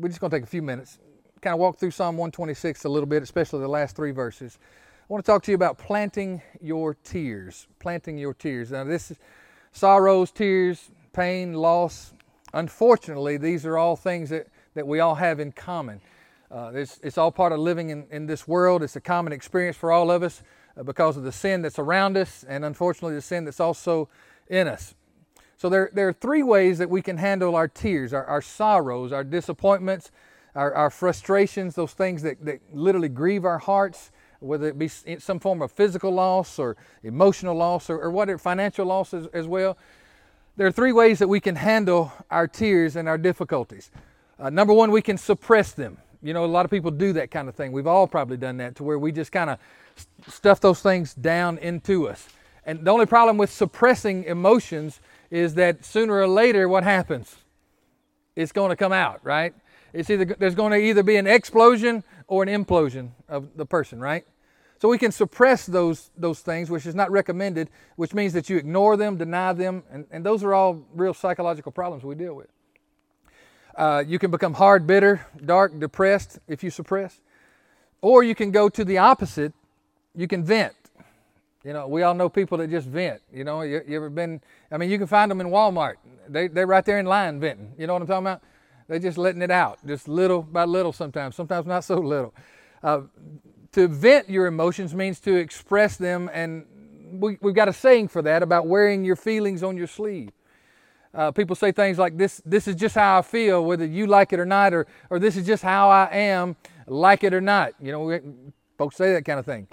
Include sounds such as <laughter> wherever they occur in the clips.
we're just going to take a few minutes, kind of walk through Psalm 126 a little bit, especially the last three verses. I want to talk to you about planting your tears. Planting your tears. Now, this is sorrows, tears, pain, loss. Unfortunately, these are all things that, that we all have in common. Uh, it's, it's all part of living in, in this world. It's a common experience for all of us uh, because of the sin that's around us and unfortunately the sin that's also in us. So there, there are three ways that we can handle our tears, our, our sorrows, our disappointments, our, our frustrations, those things that, that literally grieve our hearts, whether it be some form of physical loss or emotional loss or, or whatever, financial loss as, as, well. There are three ways that we can handle our tears and our difficulties. Uh, number one, we can suppress them. You know, a lot of people do that kind of thing. We've all probably done that to where we just kind of stuff those things down into us. And the only problem with suppressing emotions is that sooner or later, what happens? It's going to come out, right? It's either there's going to either be an explosion or an implosion of the person, right? So we can suppress those those things, which is not recommended, which means that you ignore them, deny them, and, and those are all real psychological problems we deal with. Uh, you can become hard, bitter, dark, depressed if you suppress, or you can go to the opposite. You can vent. You know, we all know people that just vent. You know, you, you, ever been? I mean, you can find them in Walmart. They they're right there in line venting. You know what I'm talking about? They're just letting it out, just little by little. Sometimes, sometimes not so little. Uh, to vent your emotions means to express them, and we, we've got a saying for that about wearing your feelings on your sleeve. Uh, people say things like this this is just how i feel whether you like it or not or, or this is just how i am like it or not you know folks say that kind of thing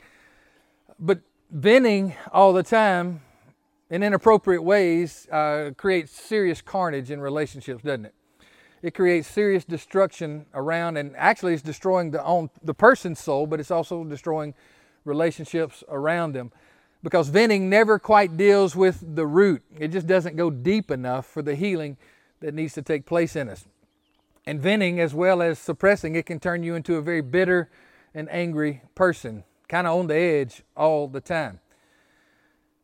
but venting all the time in inappropriate ways uh, creates serious carnage in relationships, doesn't it? It creates serious destruction around, and actually, it's destroying the own the person's soul, but it's also destroying relationships around them. Because venting never quite deals with the root. It just doesn't go deep enough for the healing that needs to take place in us. And venting, as well as suppressing, it can turn you into a very bitter and angry person kind of on the edge all the time.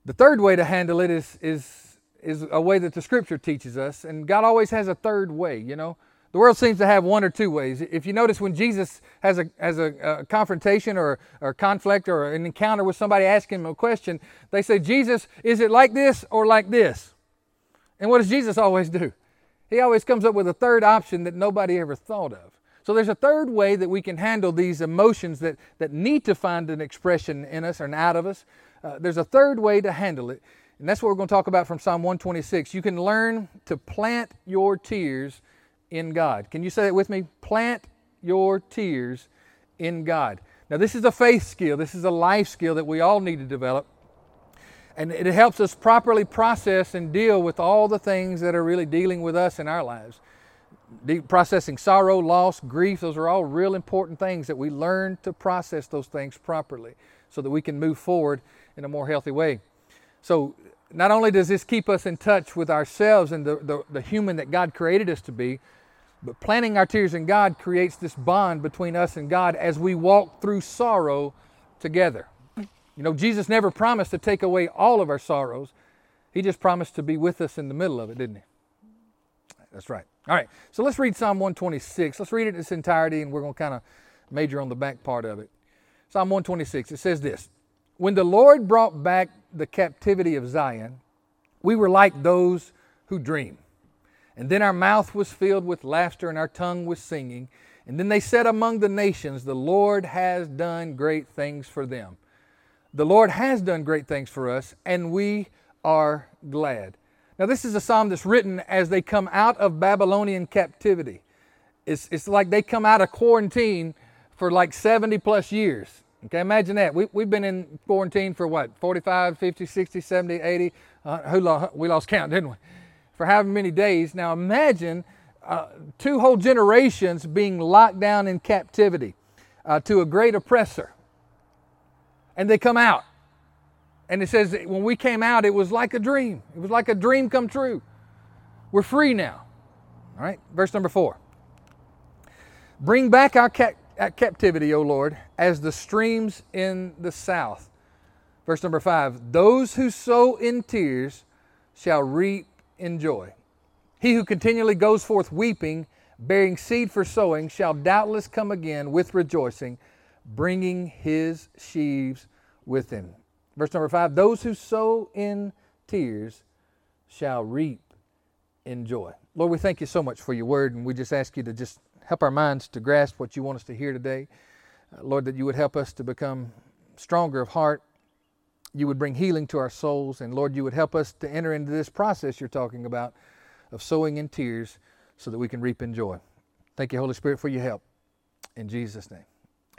The third way to handle it is, is, is a way that the scripture teaches us, and God always has a third way, you know. The world seems to have one or two ways. If you notice when Jesus has a, has a, a confrontation or, or conflict or an encounter with somebody asking him a question, they say, Jesus, is it like this or like this? And what does Jesus always do? He always comes up with a third option that nobody ever thought of. So there's a third way that we can handle these emotions that, that need to find an expression in us and out of us. Uh, there's a third way to handle it, and that's what we're going to talk about from Psalm 126. You can learn to plant your tears in God. Can you say that with me? Plant your tears in God. Now, this is a faith skill, this is a life skill that we all need to develop. And it helps us properly process and deal with all the things that are really dealing with us in our lives processing sorrow, loss, grief, those are all real important things that we learn to process those things properly so that we can move forward in a more healthy way. So, not only does this keep us in touch with ourselves and the, the, the human that God created us to be, but planting our tears in God creates this bond between us and God as we walk through sorrow together. You know, Jesus never promised to take away all of our sorrows, He just promised to be with us in the middle of it, didn't He? That's right. All right, so let's read Psalm 126. Let's read it in its entirety, and we're going to kind of major on the back part of it. Psalm 126, it says this When the Lord brought back the captivity of Zion, we were like those who dream. And then our mouth was filled with laughter, and our tongue was singing. And then they said among the nations, The Lord has done great things for them. The Lord has done great things for us, and we are glad. Now, this is a psalm that's written as they come out of Babylonian captivity. It's, it's like they come out of quarantine for like 70 plus years. Okay, imagine that. We, we've been in quarantine for what, 45, 50, 60, 70, 80? Uh, who we lost count, didn't we? For however many days. Now, imagine uh, two whole generations being locked down in captivity uh, to a great oppressor. And they come out. And it says when we came out, it was like a dream. It was like a dream come true. We're free now. All right, verse number four. Bring back our captivity, O Lord, as the streams in the south. Verse number five Those who sow in tears shall reap in joy. He who continually goes forth weeping, bearing seed for sowing, shall doubtless come again with rejoicing, bringing his sheaves with him. Verse number five Those who sow in tears shall reap in joy. Lord, we thank you so much for your word, and we just ask you to just help our minds to grasp what you want us to hear today. Uh, Lord, that you would help us to become stronger of heart. You would bring healing to our souls, and Lord, you would help us to enter into this process you're talking about of sowing in tears so that we can reap in joy. Thank you, Holy Spirit, for your help. In Jesus' name,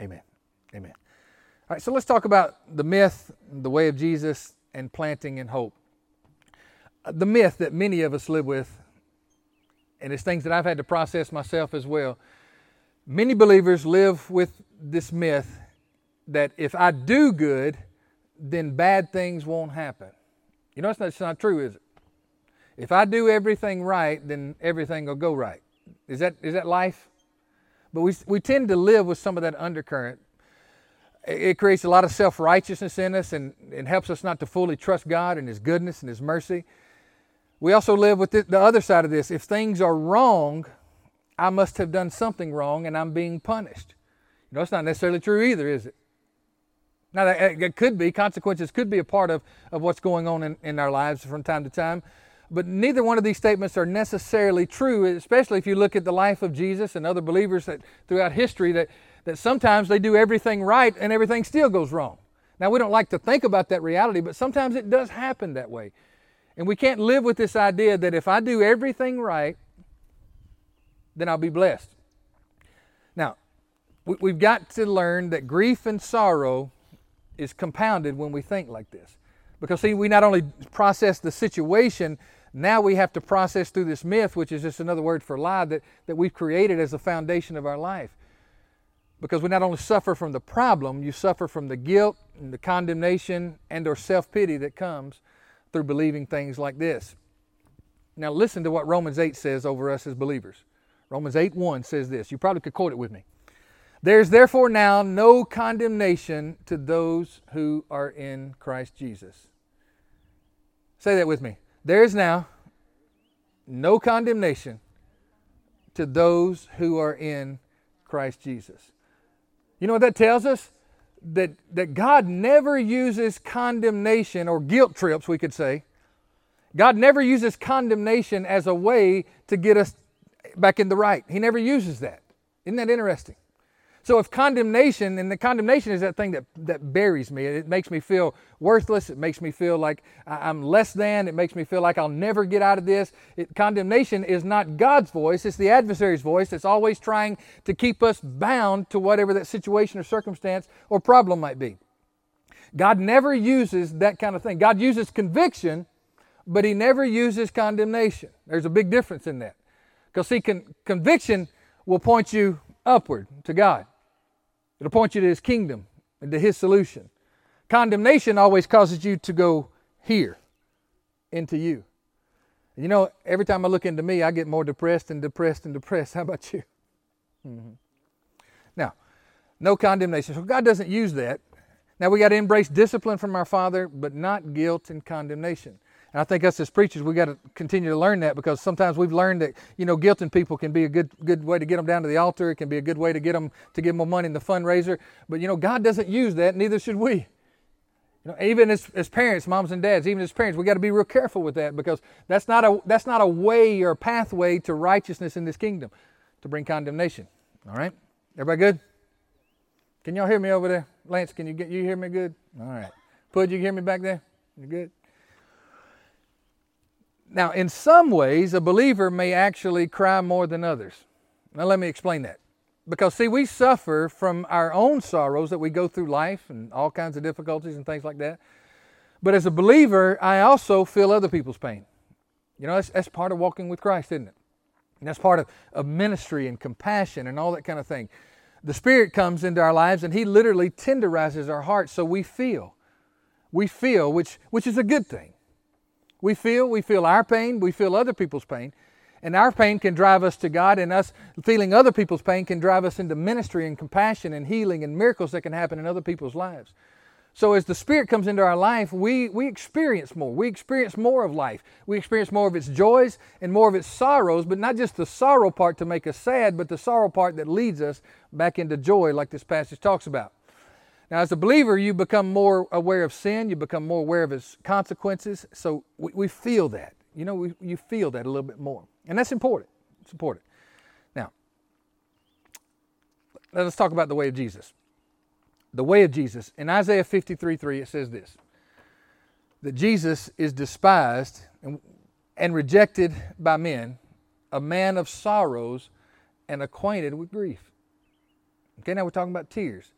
amen. Amen. All right, so let's talk about the myth, the way of Jesus, and planting in hope. Uh, the myth that many of us live with, and it's things that I've had to process myself as well. Many believers live with this myth that if I do good, then bad things won't happen. You know, that's not, not true, is it? If I do everything right, then everything will go right. Is that, is that life? But we, we tend to live with some of that undercurrent. It creates a lot of self righteousness in us and, and helps us not to fully trust God and His goodness and His mercy. We also live with the other side of this. If things are wrong, I must have done something wrong and I'm being punished. You know, it's not necessarily true either, is it? Now, that, could be, consequences could be a part of, of what's going on in, in our lives from time to time. But neither one of these statements are necessarily true, especially if you look at the life of Jesus and other believers that throughout history that, that sometimes they do everything right and everything still goes wrong. Now, we don't like to think about that reality, but sometimes it does happen that way. And we can't live with this idea that if I do everything right, then I'll be blessed. Now, we've got to learn that grief and sorrow is compounded when we think like this. Because, see, we not only process the situation, now we have to process through this myth, which is just another word for lie, that, that we've created as the foundation of our life. Because we not only suffer from the problem, you suffer from the guilt and the condemnation and or self-pity that comes through believing things like this. Now listen to what Romans 8 says over us as believers. Romans 8 1 says this. You probably could quote it with me. There's therefore now no condemnation to those who are in Christ Jesus. Say that with me. There is now no condemnation to those who are in Christ Jesus. You know what that tells us? that, that God never uses condemnation or guilt trips, we could say. God never uses condemnation as a way to get us back in the right. He never uses that. Isn't that interesting? So if condemnation, and the condemnation is that thing that, that buries me, it makes me feel worthless, it makes me feel like I'm less than, it makes me feel like I'll never get out of this. It, condemnation is not God's voice, it's the adversary's voice that's always trying to keep us bound to whatever that situation or circumstance or problem might be. God never uses that kind of thing. God uses conviction, but He never uses condemnation. There's a big difference in that. Because, see, con- conviction will point you upward to God. It'll point you to His kingdom and to His solution. Condemnation always causes you to go here, into you. You know, every time I look into me, I get more depressed and depressed and depressed. <laughs> How about you? Mm-hmm. Now, no condemnation. So God doesn't use that. Now we got to embrace discipline from our Father, but not guilt and condemnation. And I think us as preachers, we got to continue to learn that because sometimes we've learned that you know guilting people can be a good good way to get them down to the altar. It can be a good way to get them to give them more money in the fundraiser. But you know God doesn't use that. Neither should we. You know, even as, as parents, moms and dads, even as parents, we got to be real careful with that because that's not a that's not a way or a pathway to righteousness in this kingdom, to bring condemnation. All right, everybody good? Can y'all hear me over there, Lance? Can you get you hear me good? All right, Pud, you hear me back there? You good? Now, in some ways, a believer may actually cry more than others. Now, let me explain that. Because, see, we suffer from our own sorrows that we go through life and all kinds of difficulties and things like that. But as a believer, I also feel other people's pain. You know, that's, that's part of walking with Christ, isn't it? And that's part of, of ministry and compassion and all that kind of thing. The Spirit comes into our lives and He literally tenderizes our hearts so we feel. We feel, which, which is a good thing. We feel, we feel our pain, we feel other people's pain. And our pain can drive us to God, and us feeling other people's pain can drive us into ministry and compassion and healing and miracles that can happen in other people's lives. So as the Spirit comes into our life, we, we experience more. We experience more of life. We experience more of its joys and more of its sorrows, but not just the sorrow part to make us sad, but the sorrow part that leads us back into joy, like this passage talks about. Now, as a believer, you become more aware of sin, you become more aware of its consequences. So we, we feel that. You know, we, you feel that a little bit more. And that's important. It's important. Now, let's talk about the way of Jesus the way of Jesus. In Isaiah 53 3, it says this that Jesus is despised and, and rejected by men, a man of sorrows and acquainted with grief. Okay, now we're talking about tears.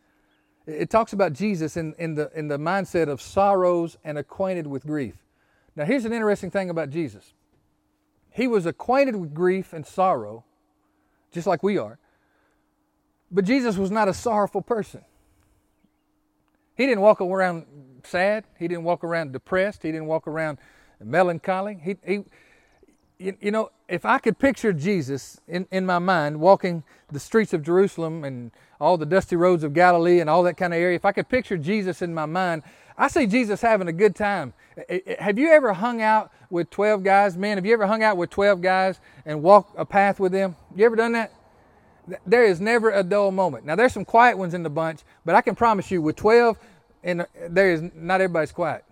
It, talks about Jesus in, in, the, in the mindset of sorrows and acquainted with grief. Now, here's an interesting thing about Jesus He was acquainted with grief and sorrow, just like we are, but Jesus was not a sorrowful person. He didn't walk around sad. He didn't walk around depressed. He didn't walk around melancholy. He, he you, you know, if I could picture Jesus in, in my mind walking the streets of Jerusalem and all the dusty roads of Galilee and all that kind of area, if I could picture Jesus in my mind, I see Jesus having a good time. Have you ever hung out with 12 guys? Man, have you ever hung out with 12 guys and walked a path with them? You ever done that? there is never a dull moment. Now there's some quiet ones in the bunch, but I can promise you with 12, and uh, there is not everybody's quiet.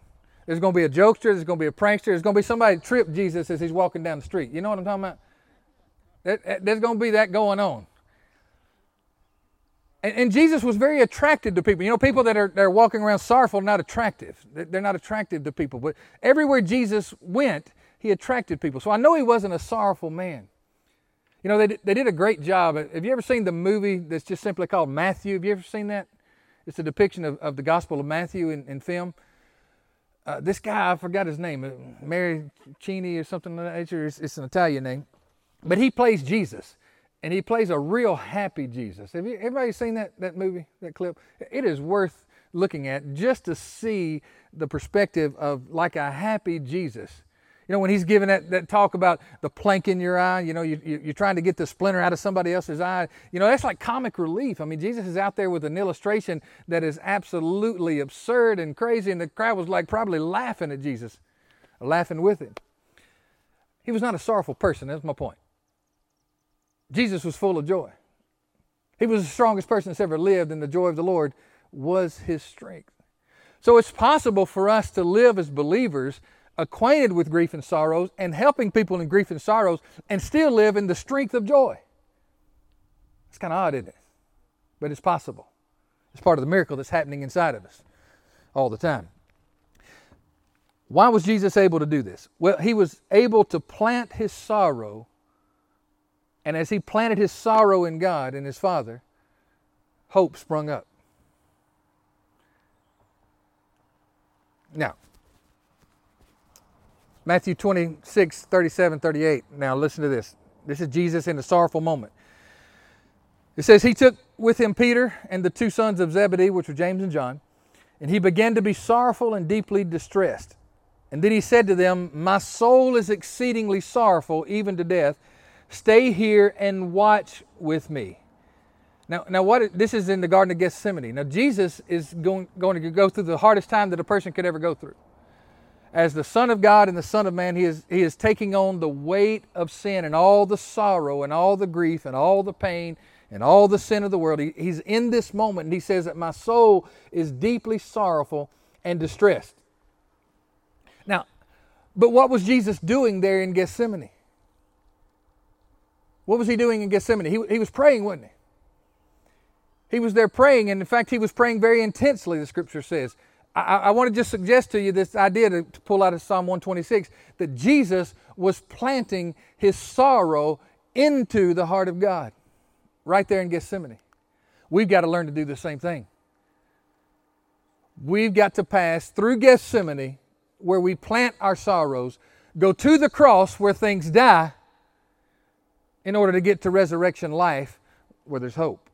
There's going to be a jokester, there's going to be a prankster, there's going to be somebody trip Jesus as he's walking down the street. You know what I'm talking about? There's going to be that going on. And, Jesus was very attractive to people. You know, people that are, that are walking around sorrowful not attractive. They're not attractive to people. But everywhere Jesus went, he attracted people. So I know he wasn't a sorrowful man. You know, they they did a great job. Have you ever seen the movie that's just simply called Matthew? Have you ever seen that? It's a depiction of, of the Gospel of Matthew in, in film. Uh, this guy, I forgot his name, uh, Mary Cini or something like that. It's, it's, an Italian name. But he plays Jesus, and he plays a real happy Jesus. Have you, everybody seen that, that movie, that clip? It is worth looking at just to see the perspective of like a happy Jesus. You know, when he's giving that, that talk about the plank in your eye, you know, you, you, are trying to get the splinter out of somebody else's eye. You know, that's like comic relief. I mean, Jesus is out there with an illustration that is absolutely absurd and crazy, and the crowd was like probably laughing at Jesus, laughing with him. He was not a sorrowful person, that's my point. Jesus was full of joy. He was the strongest person that's ever lived, and the joy of the Lord was his strength. So it's possible for us to live as believers acquainted with grief and sorrows and helping people in grief and sorrows and still live in the strength of joy. It's kind of odd, isn't it? But it's possible. It's part of the miracle that's happening inside of us all the time. Why was Jesus able to do this? Well, he was able to plant his sorrow, and as he planted his sorrow in God and his Father, hope sprung up. Now, Matthew 26, 37, 38. Now listen to this. This is Jesus in a sorrowful moment. It says, He took with him Peter and the two sons of Zebedee, which were James and John, and he began to be sorrowful and deeply distressed. And then he said to them, My soul is exceedingly sorrowful, even to death. Stay here and watch with me. Now, now what this is in the Garden of Gethsemane. Now, Jesus is going, going to go through the hardest time that a person could ever go through as the Son of God and the Son of Man, he is, he is taking on the weight of sin and all the sorrow and all the grief and all the pain and all the sin of the world. He, he's in this moment and he says that my soul is deeply sorrowful and distressed. Now, but what was Jesus doing there in Gethsemane? What was he doing in Gethsemane? He, he was praying, wasn't he? He was there praying, and in fact, he was praying very intensely, the scripture says. I, I want to just suggest to you this idea to, to pull out of Psalm 126 that Jesus was planting his sorrow into the heart of God right there in Gethsemane. We've got to learn to do the same thing. We've got to pass through Gethsemane where we plant our sorrows, go to the cross where things die in order to get to resurrection life where there's hope.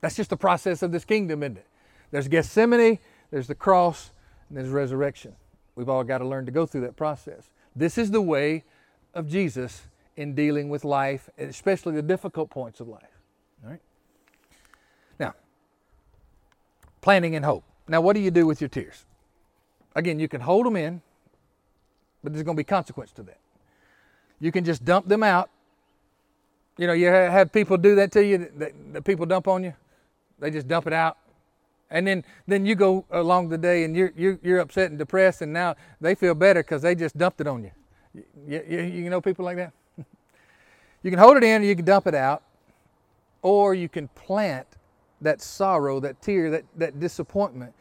That's just the process of this kingdom, isn't it? There's Gethsemane, there's the cross, and there's resurrection. We've all got to learn to go through that process. This is the way of Jesus in dealing with life, especially the difficult points of life. All right? Now, planning and hope. Now, what do you do with your tears? Again, you can hold them in, but there's going to be consequence to that. You can just dump them out. You know, you have people do that to you, that, people dump on you. They just dump it out. And then, then you go along the day and you're, you're, you're upset and depressed, and now they feel better because they just dumped it on you. You, you. you know people like that? <laughs> you can hold it in or you can dump it out, or you can plant that sorrow, that tear, that, that disappointment.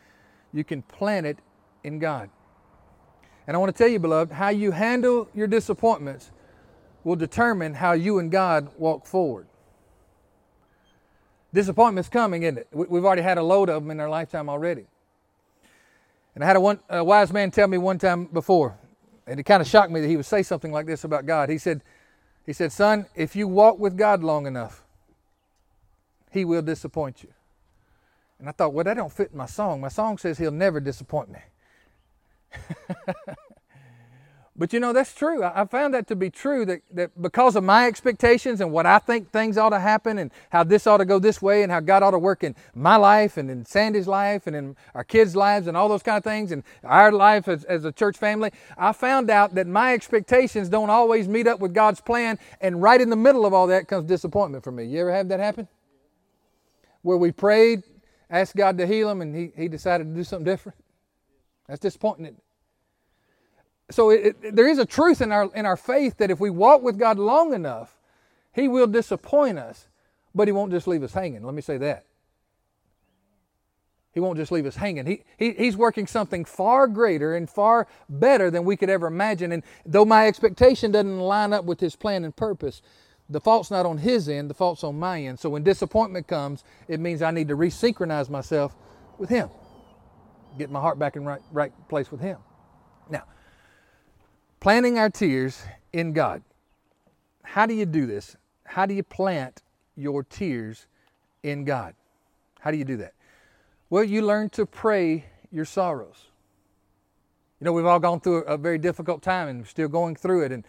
You can plant it in God. And I want to tell you, beloved, how you handle your disappointments will determine how you and God walk forward. Disappointment's coming, isn't it? We've already had a load of them in our lifetime already. And I had a, one, a wise man tell me one time before, and it kind of shocked me that he would say something like this about God. He said, he said, Son, if you walk with God long enough, He will disappoint you. And I thought, well, that don't fit my song. My song says He'll never disappoint me. <laughs> But you know, that's true. I found that to be true that, that because of my expectations and what I think things ought to happen and how this ought to go this way and how God ought to work in my life and in Sandy's life and in our kids' lives and all those kind of things and our life as, as a church family, I found out that my expectations don't always meet up with God's plan. And right in the middle of all that comes disappointment for me. You ever have that happen? Where we prayed, asked God to heal him, and he, he decided to do something different? That's disappointing so it, it, there is a truth in our, in our faith that if we walk with God long enough, He will disappoint us, but He won't just leave us hanging. Let me say that. He won't just leave us hanging. He, he, he's working something far greater and far better than we could ever imagine. And though my expectation doesn't line up with His plan and purpose, the fault's not on His end, the fault's on my end. So when disappointment comes, it means I need to resynchronize myself with Him, get my heart back in right, right place with Him. Now, planting our tears in God. How do you do this? How do you plant your tears in God? How do you do that? Well, you learn to pray your sorrows. You know, we've all gone through a very difficult time and we're still going through it. And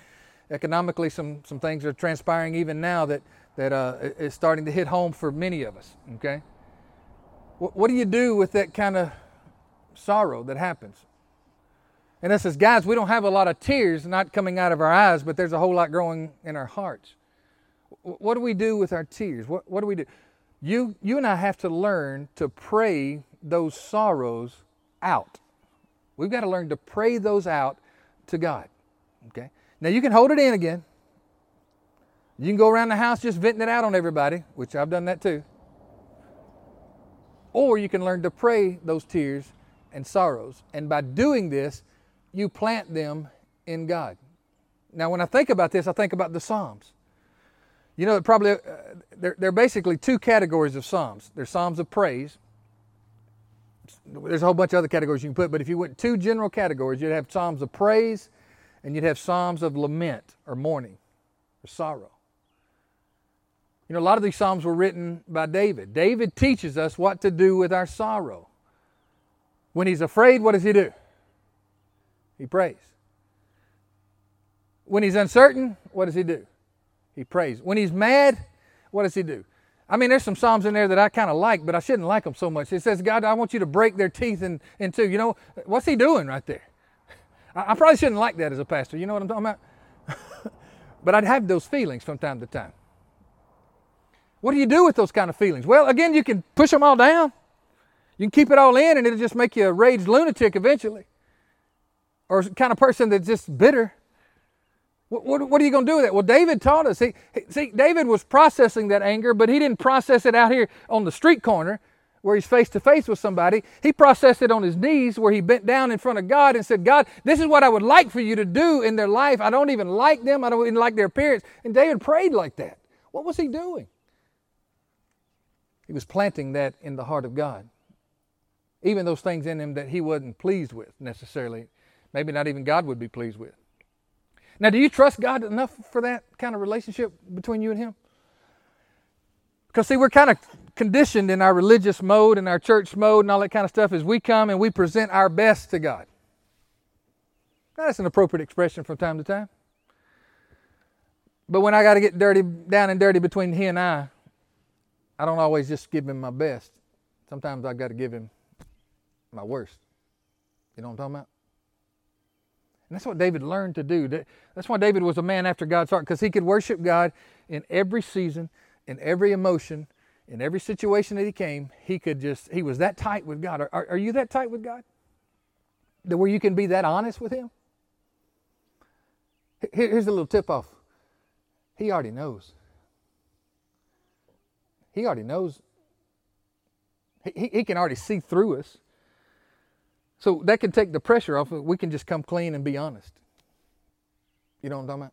economically, some, some things are transpiring even now that, that uh, is starting to hit home for many of us. Okay? What, what do you do with that kind of sorrow that happens? And it says, guys, we don't have a lot of tears not coming out of our eyes, but there's a whole lot growing in our hearts. What do we do with our tears? What, what do we do? You, you and I have to learn to pray those sorrows out. We've got to learn to pray those out to God. Okay? Now you can hold it in again. You can go around the house just venting it out on everybody, which I've done that too. Or you can learn to pray those tears and sorrows. And by doing this, you plant them in God. Now, when I think about this, I think about the Psalms. You know, probably uh, there, there are basically two categories of Psalms. There's Psalms of praise. There's a whole bunch of other categories you can put, but if you went two general categories, you'd have Psalms of praise and you'd have Psalms of lament or mourning or sorrow. You know, a lot of these Psalms were written by David. David teaches us what to do with our sorrow. When he's afraid, what does he do? He prays. When he's uncertain, what does he do? He prays. When he's mad, what does he do? I mean, there's some Psalms in there that I kind of like, but I shouldn't like them so much. It says, God, I want you to break their teeth in, in two. You know, what's he doing right there? I, I probably shouldn't like that as a pastor. You know what I'm talking about? <laughs> but I'd have those feelings from time to time. What do you do with those kind of feelings? Well, again, you can push them all down. You can keep it all in, and it'll just make you a raged lunatic eventually or kind of person that's just bitter. What, what, what are you going to do with it? Well, David taught us. He, see, David was processing that anger, but he didn't process it out here on the street corner where he's face to face with somebody. He processed it on his knees where he bent down in front of God and said, God, this is what I would like for you to do in their life. I don't even like them. I don't even like their appearance. And David prayed like that. What was he doing? He was planting that in the heart of God. Even those things in him that he wasn't pleased with necessarily maybe not even God would be pleased with. Now, do you trust God enough for that kind of relationship between you and Him? Because, see, we're kind of conditioned in our religious mode and our church mode and all that kind of stuff as we come and we present our best to God. Now, that's an appropriate expression from time to time. But when I got to get dirty, down and dirty between He and I, I don't always just give Him my best. Sometimes I got to give Him my worst. You know what I'm talking about? That's what David learned to do. That's why David was a man after God's heart, because he could worship God in every season, in every emotion, in every situation that he came. He could just, he was that tight with God. Are, are you that tight with God? That where you can be that honest with him? Here's a little tip off. He already knows. He already knows. He, he can already see through us. So that can take the pressure off. We can just come clean and be honest. You know what I'm talking about?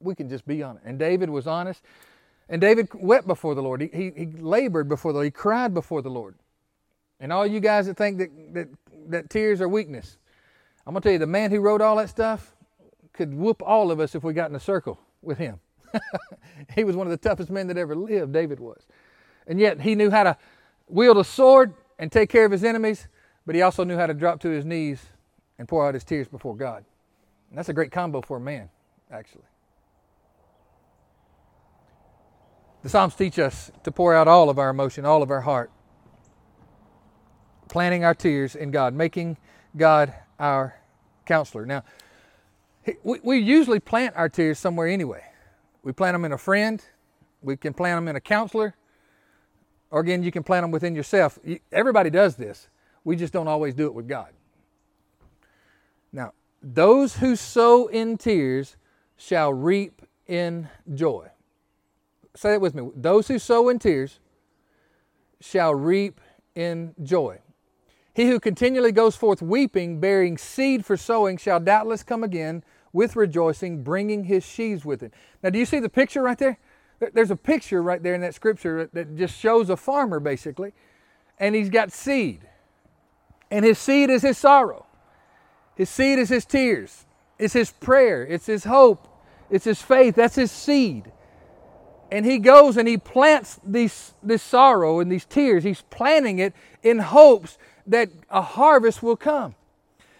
We can just be honest. And David was honest. And David wept before the Lord. He, he, he labored before the Lord. He cried before the Lord. And all you guys that think that, that, that tears are weakness, I'm going to tell you, the man who wrote all that stuff could whoop all of us if we got in a circle with him. <laughs> he was one of the toughest men that ever lived, David was. And yet he knew how to wield a sword and take care of his enemies, but he also knew how to drop to his knees and pour out his tears before God. And that's a great combo for a man, actually. The Psalms teach us to pour out all of our emotion, all of our heart, planting our tears in God, making God our counselor. Now, we, we usually plant our tears somewhere anyway. We plant them in a friend, we can plant them in a counselor, or again, you can plant them within yourself. Everybody does this. We just don't always do it with God. Now, those who sow in tears shall reap in joy. Say that with me. Those who sow in tears shall reap in joy. He who continually goes forth weeping, bearing seed for sowing, shall doubtless come again with rejoicing, bringing his sheaves with him. Now, do you see the picture right there? There's a picture right there in that scripture that just shows a farmer basically, and he's got seed. And his seed is his sorrow, his seed is his tears, it's his prayer, it's his hope, it's his faith. That's his seed. And he goes and he plants these, this sorrow and these tears. He's planting it in hopes that a harvest will come.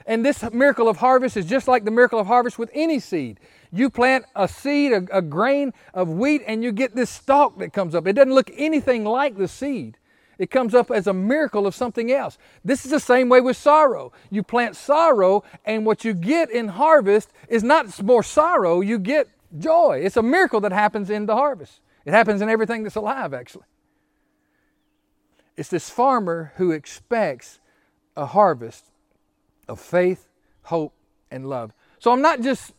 And this miracle of harvest is just like the miracle of harvest with any seed. You plant a seed, a, a, grain of wheat, and you get this stalk that comes up. It doesn't look anything like the seed. It comes up as a miracle of something else. This is the same way with sorrow. You plant sorrow, and what you get in harvest is not more sorrow, you get joy. It's a miracle that happens in the harvest. It happens in everything that's alive, actually. It's this farmer who expects a harvest of faith, hope, and love. So I'm not just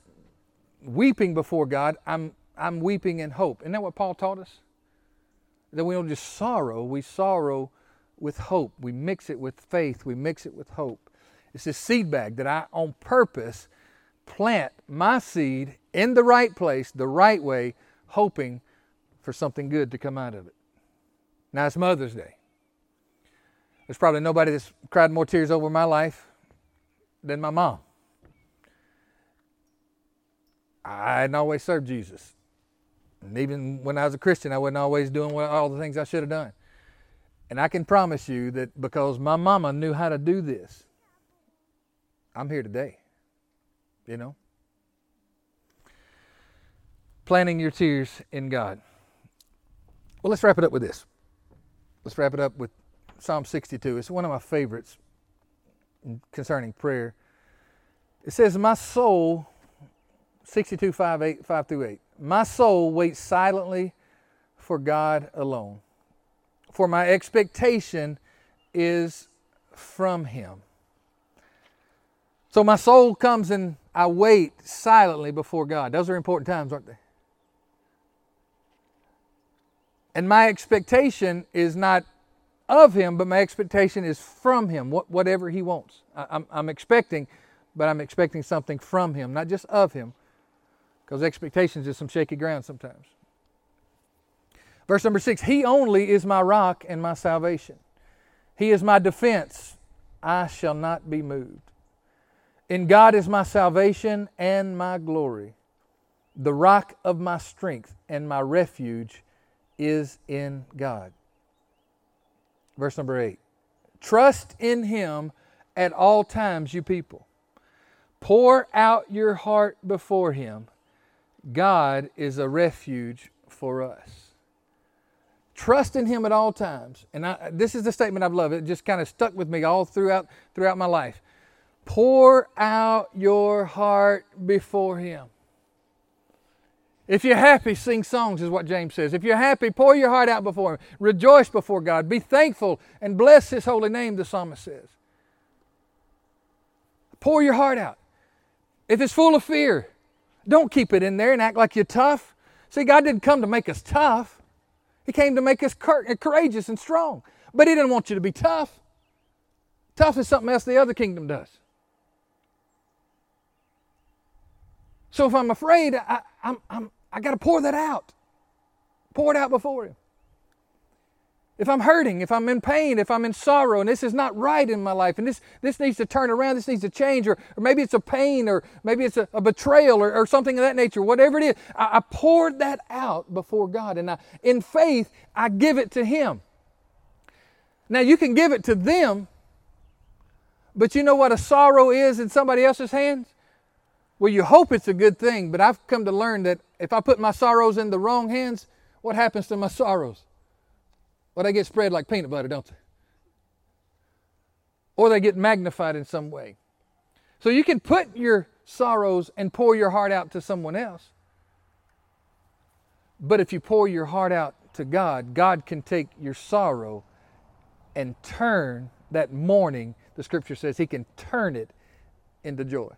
weeping before God, I'm, I'm weeping in hope. Isn't that what Paul taught us? That we don't just sorrow, we sorrow with hope. We mix it with faith, we mix it with hope. It's this seed bag that I, on purpose, plant my seed in the right place, the right way, hoping for something good to come out of it. Now it's Mother's Day. There's probably nobody that's cried more tears over my life than my mom. I hadn't always served Jesus. Even when I was a Christian, I wasn't always doing all the things I should have done. And I can promise you that because my mama knew how to do this, I'm here today. You know? Planting your tears in God. Well, let's wrap it up with this. Let's wrap it up with Psalm 62. It's one of my favorites concerning prayer. It says, My soul, 62, 5, 8, 5 through 8, my soul waits silently for God alone, for my expectation is from Him. So my soul comes and I wait silently before God. Those are important times, aren't they? And my expectation is not of him, but my expectation is from him, whatever he wants. I'm, I'm expecting, but I'm expecting something from him, not just of him, because expectations is some shaky ground sometimes. Verse number six He only is my rock and my salvation. He is my defense. I shall not be moved. In God is my salvation and my glory. The rock of my strength and my refuge is in God. Verse number eight Trust in Him at all times, you people. Pour out your heart before Him. God is a refuge for us. Trust in Him at all times. And I, this is the statement I've loved. It just kind of stuck with me all throughout throughout my life. Pour out your heart before Him. If you're happy, sing songs, is what James says. If you're happy, pour your heart out before Him. Rejoice before God. Be thankful and bless His holy name, the psalmist says. Pour your heart out. If it's full of fear, don't keep it in there and act like you're tough. See, God didn't come to make us tough, He came to make us courageous and strong. But He didn't want you to be tough. Tough is something else the other kingdom does. So if I'm afraid, I, I'm, I'm, I got to pour that out. Pour it out before Him. If I'm hurting, if I'm in pain, if I'm in sorrow, and this is not right in my life, and this, this needs to turn around, this needs to change, or, or maybe it's a pain, or maybe it's a, a betrayal, or, or, something of that nature, whatever it is, I, I poured that out before God, and I, in faith, I give it to Him. Now, you can give it to them, but you know what a sorrow is in somebody else's hands? Well, you hope it's a good thing, but I've come to learn that if I put my sorrows in the wrong hands, what happens to my sorrows? Well, they get spread like peanut butter, don't they? Or they get magnified in some way. So you can put your sorrows and pour your heart out to someone else. But if you pour your heart out to God, God can take your sorrow and turn that mourning, the scripture says, He can turn it into joy.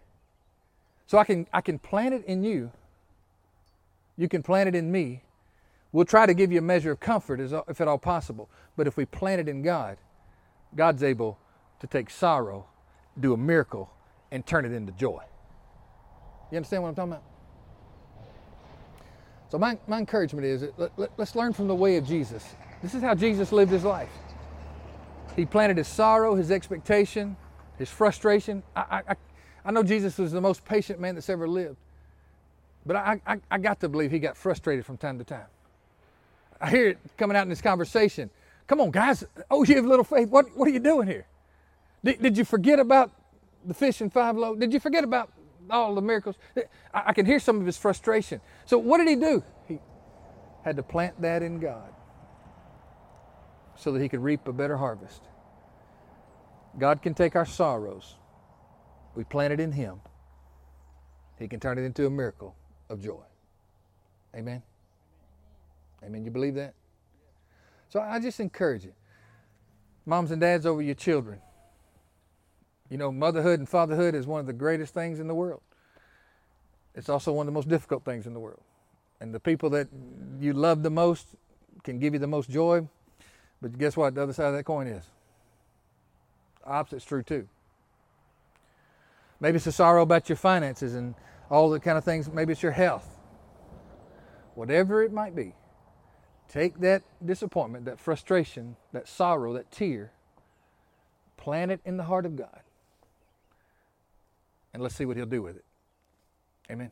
So I can, I can plant it in you. You can plant it in me. We'll try to give you a measure of comfort if at all possible. But if we plant it in God, God's able to take sorrow, do a miracle, and turn it into joy. You understand what I'm talking about? So my, my encouragement is let, let, let's learn from the way of Jesus. This is how Jesus lived his life. He planted his sorrow, his expectation, his frustration. I, I, I know Jesus was the most patient man that's ever lived. But I, I, I got to believe he got frustrated from time to time. I hear it coming out in this conversation. Come on, guys. Oh, you have little faith. What, what are you doing here? Did, did you forget about the fish and five loaves? Did you forget about all the miracles? I, I can hear some of his frustration. So, what did he do? He had to plant that in God so that he could reap a better harvest. God can take our sorrows we plant it in Him, He can turn it into a miracle of joy. Amen? Amen. You believe that? So I just encourage you. Moms and dads over your children. You know, motherhood and fatherhood is one of the greatest things in the world. It's also one of the most difficult things in the world. And the people that you love the most can give you the most joy. But guess what? The other side of that coin is. The opposite's true too. Maybe it's a sorrow about your finances and all the kind of things. Maybe it's your health. Whatever it might be, take that disappointment, that frustration, that sorrow, that tear, plant it in the heart of God, and let's see what He'll do with it. Amen.